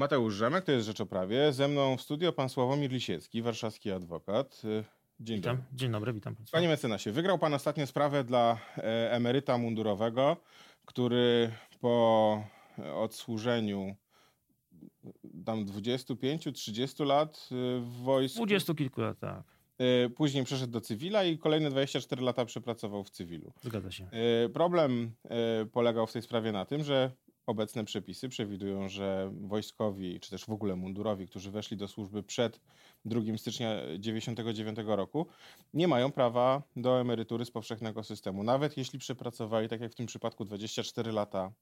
Mateusz Rzemek, to jest Rzecz o Prawie. Ze mną w studio pan Sławomir Lisiecki, warszawski adwokat. Y, Dzień Witam. dobry. Dzień dobry, witam Państwa. Panie mecenasie, wygrał pan ostatnio sprawę dla e, emeryta mundurowego, który po e, odsłużeniu tam 25-30 lat y, w wojsku, Dwudziestu kilku lat, tak. później przeszedł do cywila i kolejne 24 lata przepracował w cywilu. Zgadza się. Problem polegał w tej sprawie na tym, że obecne przepisy przewidują, że wojskowi, czy też w ogóle mundurowi, którzy weszli do służby przed 2 stycznia 1999 roku, nie mają prawa do emerytury z powszechnego systemu. Nawet jeśli przepracowali, tak jak w tym przypadku, 24 lata e,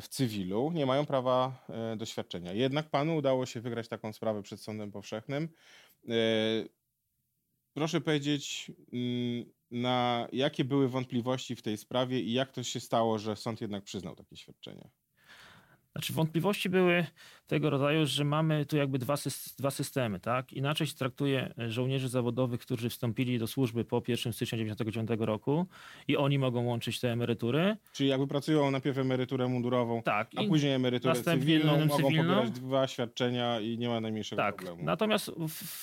w cywilu, nie mają prawa e, do świadczenia. Jednak panu udało się wygrać taką sprawę przed sądem powszechnym. E, Proszę powiedzieć, mm, na jakie były wątpliwości w tej sprawie i jak to się stało, że sąd jednak przyznał takie świadczenie? Znaczy wątpliwości były tego rodzaju, że mamy tu jakby dwa, dwa systemy, tak? Inaczej się traktuje żołnierzy zawodowych, którzy wstąpili do służby po 1 stycznia 1999 roku i oni mogą łączyć te emerytury. Czyli jakby pracują najpierw emeryturę mundurową, Tak. a później emeryturę następnie cywilną, mogą cywilną. pobierać dwa świadczenia i nie ma najmniejszego Tak, problemu. natomiast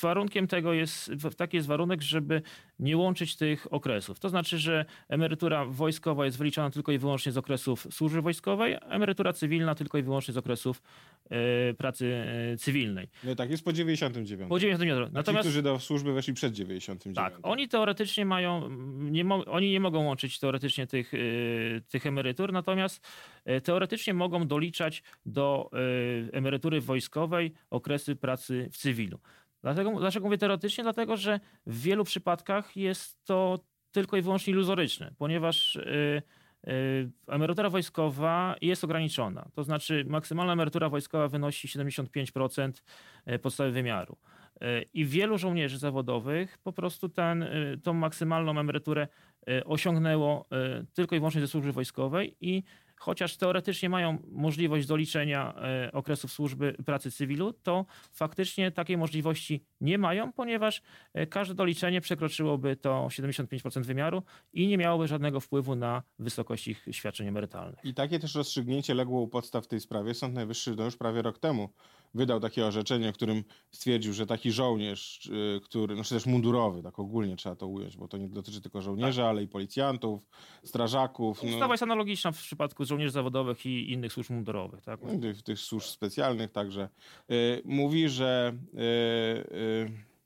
warunkiem tego jest, taki jest warunek, żeby nie łączyć tych okresów. To znaczy, że emerytura wojskowa jest wyliczana tylko i wyłącznie z okresów służby wojskowej, emerytura cywilna tylko i wyłącznie z okresów e, pracy e, cywilnej. No tak, jest po 99. Po 99 Natomiast... Ci, którzy do służby weszli przed 99. tak, oni teoretycznie mają, nie mo, oni nie mogą łączyć teoretycznie tych, e, tych emerytur, natomiast teoretycznie mogą doliczać do emerytury wojskowej okresy pracy w cywilu. Dlatego, dlaczego mówię teoretycznie? Dlatego, że w wielu przypadkach jest to tylko i wyłącznie iluzoryczne, ponieważ emerytura wojskowa jest ograniczona. To znaczy maksymalna emerytura wojskowa wynosi 75% podstawy wymiaru. E, I wielu żołnierzy zawodowych po prostu ten, tą maksymalną emeryturę osiągnęło tylko i wyłącznie ze służby wojskowej i chociaż teoretycznie mają możliwość doliczenia e, okresów służby pracy cywilu, to faktycznie takiej możliwości nie mają, ponieważ e, każde doliczenie przekroczyłoby to 75% wymiaru i nie miałoby żadnego wpływu na wysokość ich świadczeń emerytalnych. I takie też rozstrzygnięcie legło u podstaw w tej sprawie. Sąd Najwyższy no już prawie rok temu wydał takie orzeczenie, w którym stwierdził, że taki żołnierz, y, który, no czy też mundurowy, tak ogólnie trzeba to ująć, bo to nie dotyczy tylko żołnierzy, ale i policjantów, strażaków, no, Ustawa jest analogiczna w przypadku żołnierzy zawodowych i innych służb mundurowych. Tak? no, tych, tych służb specjalnych także, y, mówi, że y, y, y,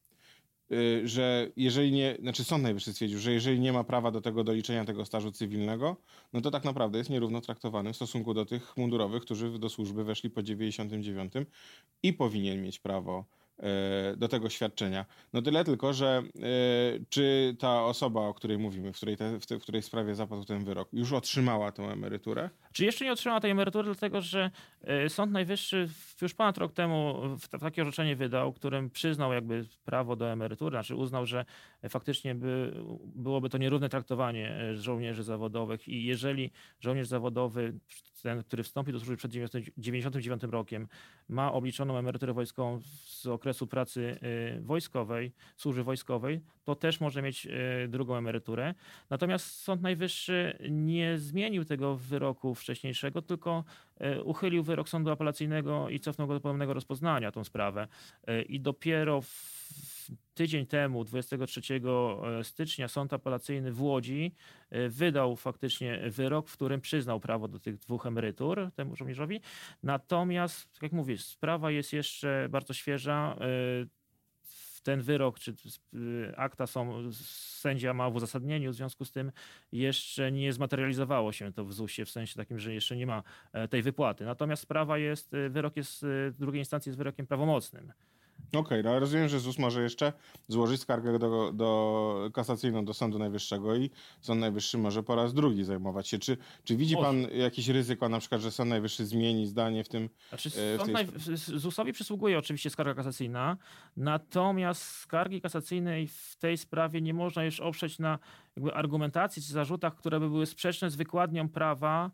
że jeżeli nie, znaczy Sąd Najwyższy stwierdził, że jeżeli nie ma prawa do tego doliczenia tego stażu cywilnego, no to tak naprawdę jest nierówno traktowany w stosunku do tych mundurowych, którzy do służby weszli po 99 i powinien mieć prawo do tego świadczenia. No tyle tylko, że e, czy ta osoba, o której mówimy, w której, te, w, te, w której sprawie zapadł ten wyrok, już otrzymała tą emeryturę? Czy jeszcze nie otrzymała tej emerytury, dlatego że e, Sąd Najwyższy już ponad rok temu takie orzeczenie wydał, którym przyznał jakby prawo do emerytury, znaczy uznał, że faktycznie by, byłoby to nierówne traktowanie e, żołnierzy zawodowych i jeżeli żołnierz zawodowy, ten, który wstąpi do służby przed 1999 rokiem, ma obliczoną emeryturę wojskową z okresu pracy e, wojskowej, służby wojskowej, to też może mieć e, drugą emeryturę. Natomiast Sąd Najwyższy nie zmienił tego wyroku wcześniejszego, tylko e, uchylił wyrok sądu apelacyjnego i cofnął go do ponownego rozpoznania tą sprawę. I dopiero w tydzień temu, 23 stycznia, sąd apelacyjny w Łodzi e, wydał faktycznie wyrok, w którym przyznał prawo do tych dwóch emerytur temu żołnierzowi. Natomiast, tak jak mówię, sprawa jest jeszcze bardzo świeża. E, Ten wyrok, czy e, akta są, sędzia ma w uzasadnieniu, w związku z tym jeszcze nie zmaterializowało się to w ZUS-ie, w sensie takim, że jeszcze nie ma e, tej wypłaty. Natomiast sprawa jest, e, wyrok jest, e, w drugiej instancji jest wyrokiem prawomocnym. Okej, no ale rozumiem, że ZUS może jeszcze złożyć skargę do, do kasacyjną do Sądu Najwyższego i Sąd Najwyższy może po raz drugi zajmować się. Czy, czy widzi Może. pan jakieś ryzyko, na przykład, że Sąd Najwyższy zmieni zdanie w tym? Znaczy, w sąd tej naj... ZUS-owi przysługuje oczywiście skarga kasacyjna, natomiast skargi kasacyjnej w tej sprawie nie można już oprzeć na jakby argumentacji czy zarzutach, które by były sprzeczne z wykładnią prawa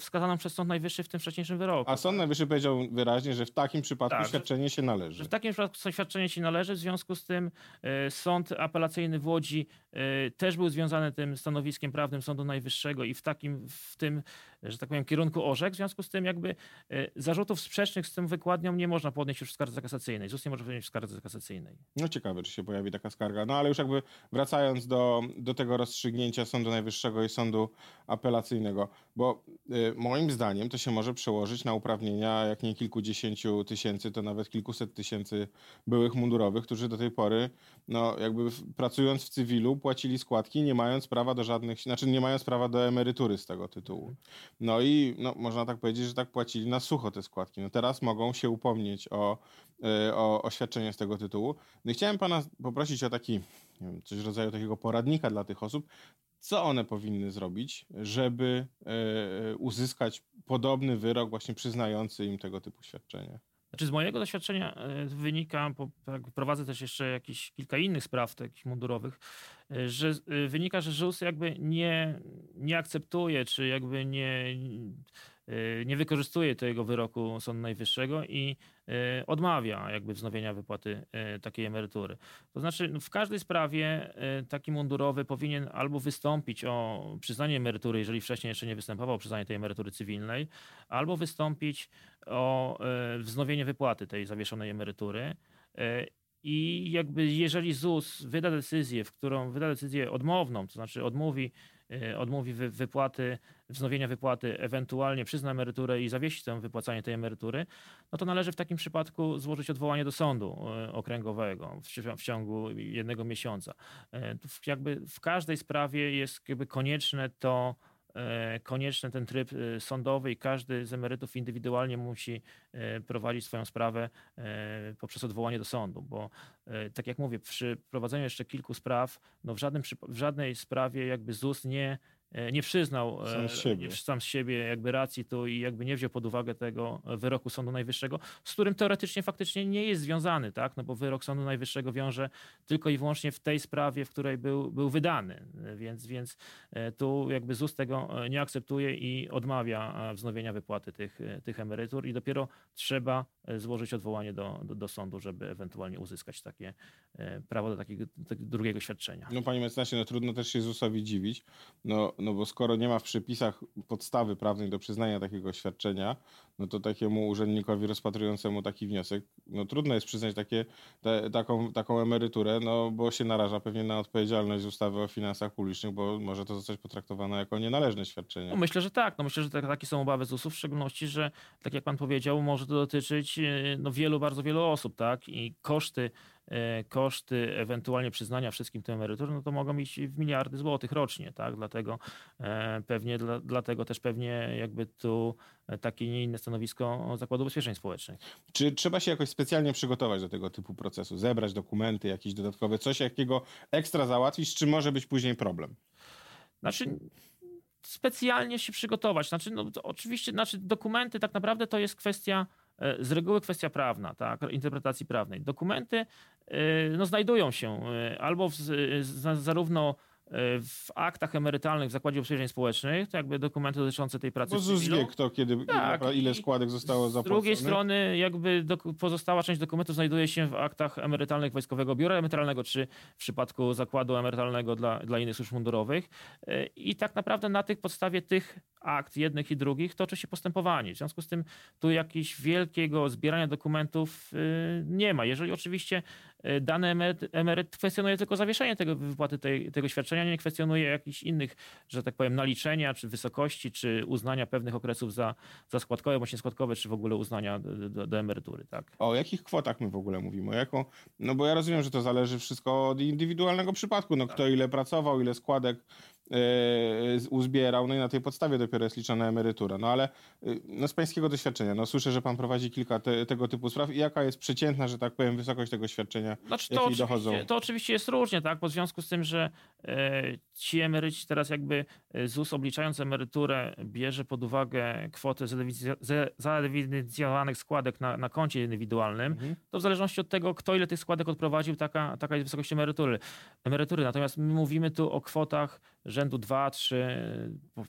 wskazaną przez Sąd Najwyższy w tym wcześniejszym wyroku. A Sąd Najwyższy powiedział wyraźnie, że w takim przypadku Tak, świadczenie się należy. Że w takim przypadku świadczenie ci należy, w związku z tym e, sąd apelacyjny w Łodzi e, też był związany tym stanowiskiem prawnym Sądu Najwyższego i w takim, w tym, że tak powiem, kierunku orzekł. W związku z tym jakby e, zarzutów sprzecznych z tym wykładnią nie można podnieść już w skardze kasacyjnej. ZUS nie może podnieść w skardze kasacyjnej. No ciekawe, czy się pojawi taka skarga. No ale już jakby wracając do, do tego rozstrzygnięcia Sądu Najwyższego i Sądu Apelacyjnego, bo y, moim zdaniem to się może przełożyć na uprawnienia jak nie kilkudziesięciu tysięcy, to nawet kilkuset tysięcy byłych mundurowych, którzy do tej pory, no jakby w, pracując w cywilu, płacili składki, nie mając prawa do żadnych, znaczy nie mając prawa do emerytury z tego tytułu. No i no, można tak powiedzieć, że tak płacili na sucho te składki. No teraz mogą się upomnieć o, y, o, o świadczenie z tego tytułu. No i chciałem pana poprosić o taki, nie wiem, coś w rodzaju takiego poradnika dla tych osób, co one powinny zrobić, żeby e, uzyskać podobny wyrok właśnie przyznający im tego typu świadczenie. Znaczy z mojego doświadczenia e, wynika, bo tak prowadzę też jeszcze jakieś kilka innych spraw takich mundurowych, e, że wynika, że ZUS jakby nie, nie akceptuje, czy jakby nie, nie wykorzystuje tego wyroku Sądu Najwyższego i e, odmawia jakby wznowienia wypłaty e, takiej emerytury. To znaczy no, w każdej sprawie taki mundurowy powinien albo wystąpić o przyznanie emerytury, jeżeli wcześniej jeszcze nie występował o przyznanie tej emerytury cywilnej, albo wystąpić o wznowienie wypłaty tej zawieszonej emerytury. I jakby jeżeli ZUS wyda decyzję, w którą wyda decyzję odmowną, to znaczy odmówi, odmówi wy- wypłaty, wznowienia wypłaty, ewentualnie przyzna emeryturę i zawiesi tę wypłacanie tej emerytury, no to należy w takim przypadku złożyć odwołanie do sądu e, okręgowego w, ci- w ciągu jednego miesiąca. E, Jakby w każdej sprawie jest jakby konieczne to e, konieczny ten tryb e, sądowy i każdy z emerytów indywidualnie musi e, prowadzić swoją sprawę e, poprzez odwołanie do sądu, bo e, tak jak mówię, przy prowadzeniu jeszcze kilku spraw, no w, żadnym, w żadnej sprawie jakby ZUS nie, e, nie przyznał e, Sam z siebie. sam z siebie jakby racji tu i jakby nie wziął pod uwagę tego wyroku Sądu Najwyższego, z którym teoretycznie faktycznie nie jest związany, tak? No bo wyrok Sądu Najwyższego wiąże tylko i wyłącznie w tej sprawie, w której był, był wydany, więc, więc e, tu jakby ZUS tego e, nie akceptuje i odmawia e, wznowienia wypłaty tych, e, tych emerytur i dopiero trzeba e, złożyć odwołanie do, do, do sądu, żeby ewentualnie uzyskać takie e, prawo do takiego, takiego drugiego świadczenia. No panie mecenasie, no trudno też się ZUS-owi dziwić, no, no bo skoro nie ma w przepisach podstawy prawnej do przyznania takiego świadczenia, no to takiemu urzędnikowi rozpatrującemu taki wniosek, no trudno jest przyznać takie, te, taką, taką emeryturę, no bo się naraża pewnie na odpowiedzialność z ustawy o finansach publicznych, bo może to zostać potraktowane jako nienależne świadczenie. No myślę, że tak. No myślę, że tak, takie są obawy ZUS-u, w szczególności, że tak jak pan powiedział, może to dotyczyć e, no, wielu, bardzo wielu osób, tak? I koszty, koszty ewentualnie przyznania wszystkim tym emerytur, no to mogą iść w miliardy złotych rocznie, tak? Dlatego e, pewnie, dla, dlatego też pewnie jakby tu e, takie nie inne stanowisko Zakładu Ubezpieczeń Społecznych. Czy trzeba się jakoś specjalnie przygotować do tego typu procesu? Zebrać dokumenty jakieś dodatkowe, coś jakiego ekstra załatwić, czy może być później problem? Znaczy, specjalnie się przygotować. Znaczy, no, to oczywiście, znaczy dokumenty tak naprawdę to jest kwestia, e, z reguły kwestia prawna, tak, interpretacji prawnej. Dokumenty e, no, znajdują się e, albo w, z, z, zarówno e, w aktach emerytalnych w Zakładzie Ubezpieczeń Społecznych, to jakby dokumenty dotyczące tej pracy Bo ZUS cywilu. wie, kto kiedy, Tak, ile, składek zostało Z zapłacone. drugiej strony, jakby doku- pozostała część dokumentów znajduje się w aktach emerytalnych Wojskowego Biura Emerytalnego, czy w przypadku zakładu emerytalnego dla, dla innych służb mundurowych. I tak naprawdę na tych podstawie tych akt, jednych i drugich, toczy się postępowanie. W związku z tym tu jakiegoś wielkiego zbierania dokumentów y, nie ma. Jeżeli oczywiście y, dany emeryt, emeryt kwestionuje tylko zawieszenie tego wypłaty tej, tego świadczenia, nie kwestionuje jakichś innych, że tak powiem, naliczenia, czy wysokości, czy uznania pewnych okresów za, za składkowe, bądź nieskładkowe, czy w ogóle uznania do, do, do emerytury. Tak. O jakich kwotach my w ogóle mówimy? O jaką? No bo ja rozumiem, że to zależy wszystko od indywidualnego przypadku. No kto ile pracował, ile składek e, uzbierał, no i na tej podstawie dopiero jest liczona emerytura. No ale e, no z pańskiego doświadczenia, no słyszę, że pan prowadzi kilka te, tego typu spraw i jaka jest przeciętna, że tak powiem, wysokość tego świadczenia? Znaczy, to, dochodzą? to oczywiście jest różnie, tak? Bo w związku z tym, że e, ci emeryci teraz jakby e, ZUS obliczając emeryturę bierze pod uwagę kwotę zadewizyjnowanych składek na, na koncie indywidualnym, Mhm. to w zależności od tego, kto ile tych składek odprowadził, taka, taka jest wysokość emerytury. emerytury. Natomiast my mówimy tu o kwotach rzędu 2-3,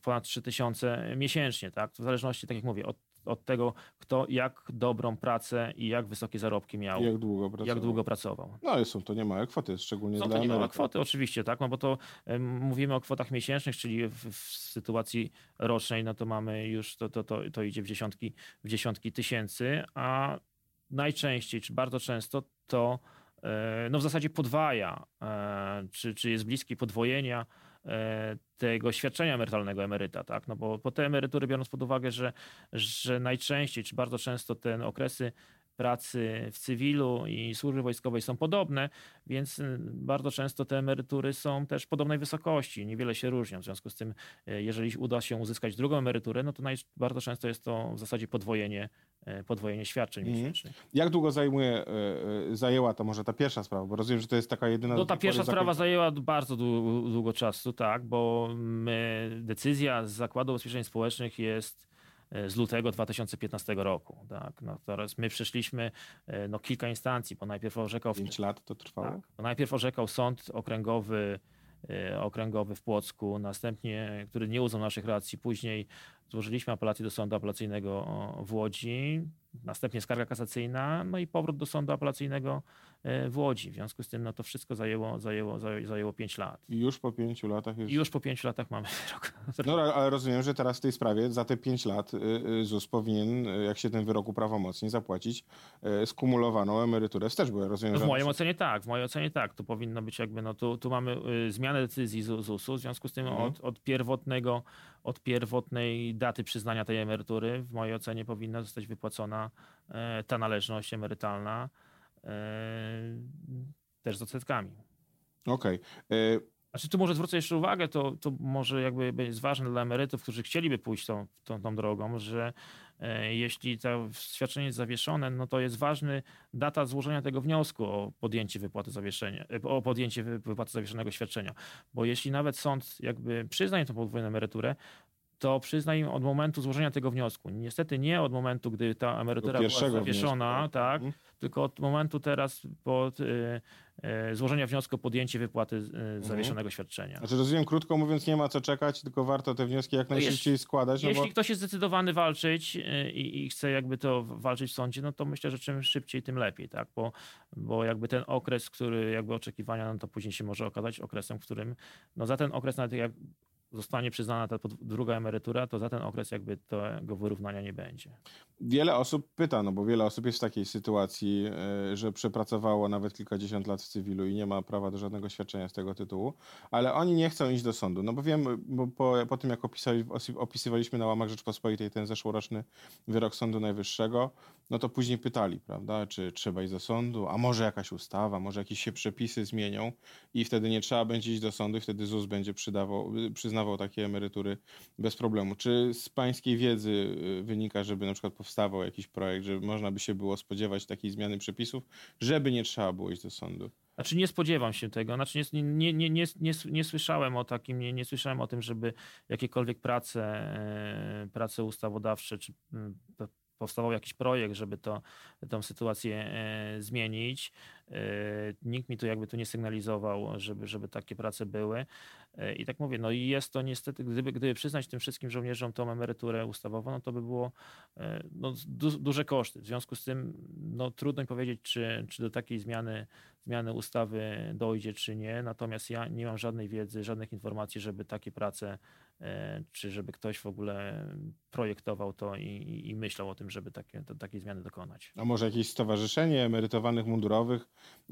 ponad 3 tysiące miesięcznie, tak? W zależności, tak jak mówię, od, od tego, kto jak dobrą pracę i jak wysokie zarobki miał. Jak długo pracował. Jak długo pracował. No ale są to niemałe kwoty, szczególnie Są dla to niemałe emerytów. kwoty oczywiście, tak, no bo to mówimy o kwotach miesięcznych, czyli w, w sytuacji rocznej, no to mamy już, to, to, to, to idzie w dziesiątki, w dziesiątki tysięcy, a najczęściej, czy bardzo często to e, no w zasadzie podwaja, e, czy, czy jest bliski podwojenia tego świadczenia emerytalnego emeryta, tak? No bo, bo te emerytury, biorąc pod uwagę, że, że najczęściej, czy bardzo często te okresy pracy w cywilu i służby wojskowej są podobne, więc y, bardzo często te emerytury są też podobnej wysokości, niewiele się różnią. W związku z tym, y, jeżeli uda się uzyskać drugą emeryturę, no to naj, bardzo często jest to w zasadzie podwojenie, y, podwojenie świadczeń Mhm. miesięcznych. Jak długo zajmuje, zajęła to może ta pierwsza sprawa? Bo rozumiem, że to jest taka jedyna... No ta pierwsza sprawa zajęła bardzo długo, długo czasu, tak, bo my, decyzja z Zakładu Ubezpieczeń Społecznych jest z lutego 2015 roku. Tak? No, teraz my przeszliśmy e, no, kilka instancji, bo najpierw orzekał Pięć lat to trwało? Tak. Bo najpierw orzekał sąd okręgowy, e, okręgowy w Płocku, następnie, który nie uznał naszych racji. Później złożyliśmy apelację do sądu apelacyjnego w Łodzi, następnie skarga kasacyjna, no i powrót do sądu apelacyjnego e, w Łodzi. W związku z tym no, to wszystko zajęło, zajęło, zajęło, zajęło 5 lat. I już po pięciu latach jest... I już po 5 latach mamy wyrok. No ale- rozumiem, że teraz w tej sprawie za te pięć lat y, y, ZUS powinien, y, jak się ten wyrok uprawomocni, zapłacić skumulowaną emeryturę wstecz, bo ja rozumiem, W że... mojej ocenie tak, w mojej ocenie tak. Tu powinno być jakby, no tu, tu mamy zmianę decyzji ZUS-u, w związku z tym Mhm. od, od pierwotnego, od pierwotnej daty przyznania tej emerytury w mojej ocenie powinna zostać wypłacona e, ta należność emerytalna e, też z odsetkami. Okej. Y, Znaczy tu może zwrócę jeszcze uwagę, to, to może jakby jest ważne dla emerytów, którzy chcieliby pójść tą, tą, tą drogą, że e, jeśli to świadczenie jest zawieszone, no to jest ważny data złożenia tego wniosku o podjęcie wypłaty zawieszenia, e, o podjęcie wy- wypłaty zawieszonego świadczenia. Bo jeśli nawet sąd jakby przyzna im tą podwójną emeryturę, to przyzna im od momentu złożenia tego wniosku. Niestety nie od momentu, gdy ta emerytura była zawieszona, wniosku. tak, Mhm. tylko od momentu teraz pod, y, y, złożenia wniosku o podjęcie wypłaty Mhm. y, zawieszonego świadczenia. Znaczy rozumiem, krótko mówiąc, nie ma co czekać, tylko warto te wnioski jak No najszybciej składać, no bo... Jeśli ktoś jest zdecydowany walczyć y, i, i chce jakby to walczyć w sądzie, no to myślę, że czym szybciej, tym lepiej, tak? Bo, bo jakby ten okres, który jakby oczekiwania, no to później się może okazać okresem, w którym, no za ten okres nawet jak zostanie przyznana ta druga emerytura, to za ten okres jakby tego wyrównania nie będzie. Wiele osób pyta, no bo wiele osób jest w takiej sytuacji, e, że przepracowało nawet kilkadziesiąt lat w cywilu i nie ma prawa do żadnego świadczenia z tego tytułu, ale oni nie chcą iść do sądu. No bo wiem, bo po, po tym jak opisywaliśmy na łamach Rzeczpospolitej ten zeszłoroczny wyrok Sądu Najwyższego, no to później pytali, prawda, czy trzeba iść do sądu, a może jakaś ustawa, może jakieś się przepisy zmienią i wtedy nie trzeba będzie iść do sądu i wtedy ZUS będzie przydawał, przyznawał takie emerytury bez problemu. Czy z pańskiej wiedzy y, wynika, żeby na przykład powstawał jakiś projekt, że można by się było spodziewać takiej zmiany przepisów, żeby nie trzeba było iść do sądu? Znaczy nie spodziewam się tego, znaczy nie, nie, nie, nie, nie, nie słyszałem o takim, nie, nie słyszałem o tym, żeby jakiekolwiek prace, e, prace ustawodawcze, czy mm, powstawał jakiś projekt, żeby to, tę sytuację e, zmienić. E, Nikt mi tu jakby tu nie sygnalizował, żeby, żeby takie prace były. E, I tak mówię, no i jest to niestety, gdyby, gdyby przyznać tym wszystkim żołnierzom tą emeryturę ustawową, no to by było e, no, du, duże koszty. W związku z tym no, trudno mi powiedzieć, czy, czy do takiej zmiany zmiany ustawy dojdzie czy nie. Natomiast ja nie mam żadnej wiedzy, żadnych informacji, żeby takie prace, e, czy żeby ktoś w ogóle projektował to i, i- myślał o tym, żeby takie, to, takiej zmiany dokonać. A może jakieś stowarzyszenie emerytowanych mundurowych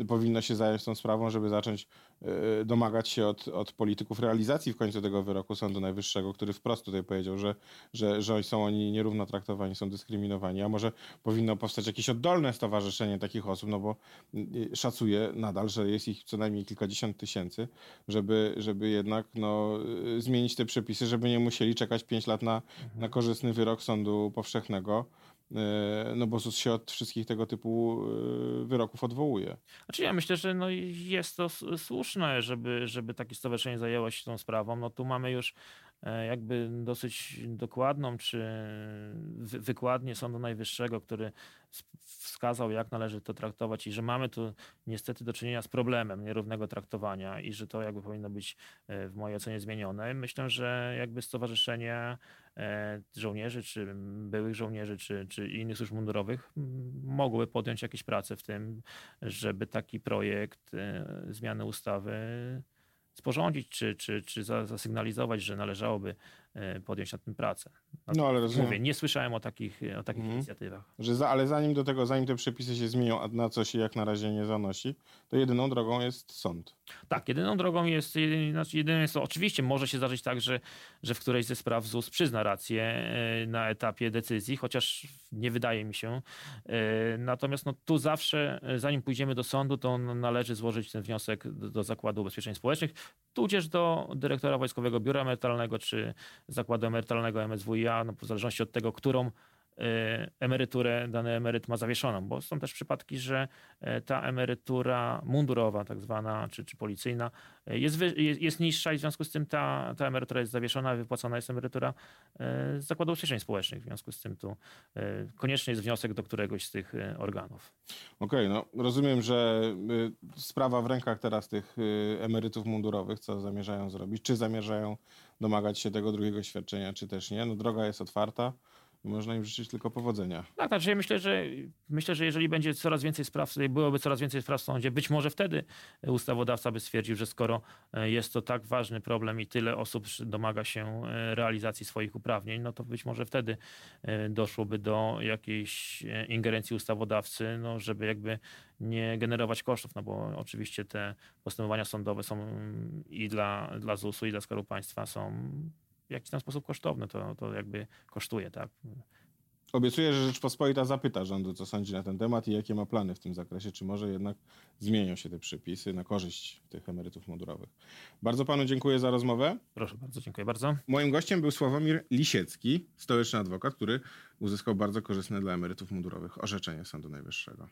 powinno się zająć tą sprawą, żeby zacząć domagać się od, od polityków realizacji w końcu tego wyroku Sądu Najwyższego, który wprost tutaj powiedział, że, że, że są oni nierówno traktowani, są dyskryminowani. A może powinno powstać jakieś oddolne stowarzyszenie takich osób, no bo y, szacuję nadal, że jest ich co najmniej kilkadziesiąt tysięcy, żeby, żeby jednak no, y, zmienić te przepisy, żeby nie musieli czekać pięć lat na, na korzystny wyrok Sądu Powszechnego. E, No bo ZUS się od wszystkich tego typu e, wyroków odwołuje. Znaczy ja myślę, że no jest to słuszne, żeby, żeby takie stowarzyszenie zajęło się tą sprawą. No tu mamy już jakby dosyć dokładną czy wykładnię Sądu Najwyższego, który wskazał, jak należy to traktować i że mamy tu niestety do czynienia z problemem nierównego traktowania i że to jakby powinno być w mojej ocenie zmienione. Myślę, że jakby stowarzyszenie żołnierzy, czy byłych żołnierzy, czy, czy innych służb mundurowych mogły podjąć jakieś prace w tym, żeby taki projekt zmiany ustawy sporządzić, czy, czy, czy zasygnalizować, że należałoby podjąć nad tym pracę. No, ale rozumiem. Mówię, nie słyszałem o takich, o takich mhm. inicjatywach. Że za, ale zanim do tego, zanim te przepisy się zmienią, a na co się jak na razie nie zanosi, to jedyną drogą jest sąd. Tak, jedyną drogą jest, znaczy jedyną jest oczywiście może się zdarzyć tak, że, że w którejś ze spraw ZUS przyzna rację e, na etapie decyzji, chociaż nie wydaje mi się. E, natomiast no, tu zawsze, zanim pójdziemy do sądu, to należy złożyć ten wniosek do, do Zakładu Ubezpieczeń Społecznych, tudzież do dyrektora Wojskowego Biura Emerytalnego, czy zakładu emerytalnego MSWiA, no, w zależności od tego, którą e, emeryturę dany emeryt ma zawieszoną, bo są też przypadki, że e, ta emerytura mundurowa, tak zwana, czy, czy policyjna, e, jest, jest, jest niższa i w związku z tym ta, ta emerytura jest zawieszona, wypłacona jest emerytura z Zakładu Ubezpieczeń Społecznych. W związku z tym tu konieczny jest wniosek do któregoś z tych organów. Okej, okay, no rozumiem, że sprawa w rękach teraz tych emerytów mundurowych, co zamierzają zrobić, czy zamierzają domagać się tego drugiego świadczenia, czy też nie. No droga jest otwarta. Można im życzyć tylko powodzenia. Tak, znaczy myślę, że myślę, że jeżeli będzie coraz więcej spraw, byłoby coraz więcej spraw w sądzie, być może wtedy ustawodawca by stwierdził, że skoro e, jest to tak ważny problem i tyle osób domaga się e, realizacji swoich uprawnień, no to być może wtedy e, doszłoby do jakiejś ingerencji ustawodawcy, no żeby jakby nie generować kosztów, no bo oczywiście te postępowania sądowe są i dla, dla ZUS-u, i dla Skarbu Państwa są w jakiś tam sposób kosztowne, to, to jakby kosztuje, tak? Obiecuję, że Rzeczpospolita zapyta rządu, co sądzi na ten temat i jakie ma plany w tym zakresie, czy może jednak zmienią się te przepisy na korzyść tych emerytów mundurowych. Bardzo panu dziękuję za rozmowę. Proszę bardzo, dziękuję bardzo. Moim gościem był Sławomir Lisiecki, stołeczny adwokat, który uzyskał bardzo korzystne dla emerytów mundurowych orzeczenie Sądu Najwyższego.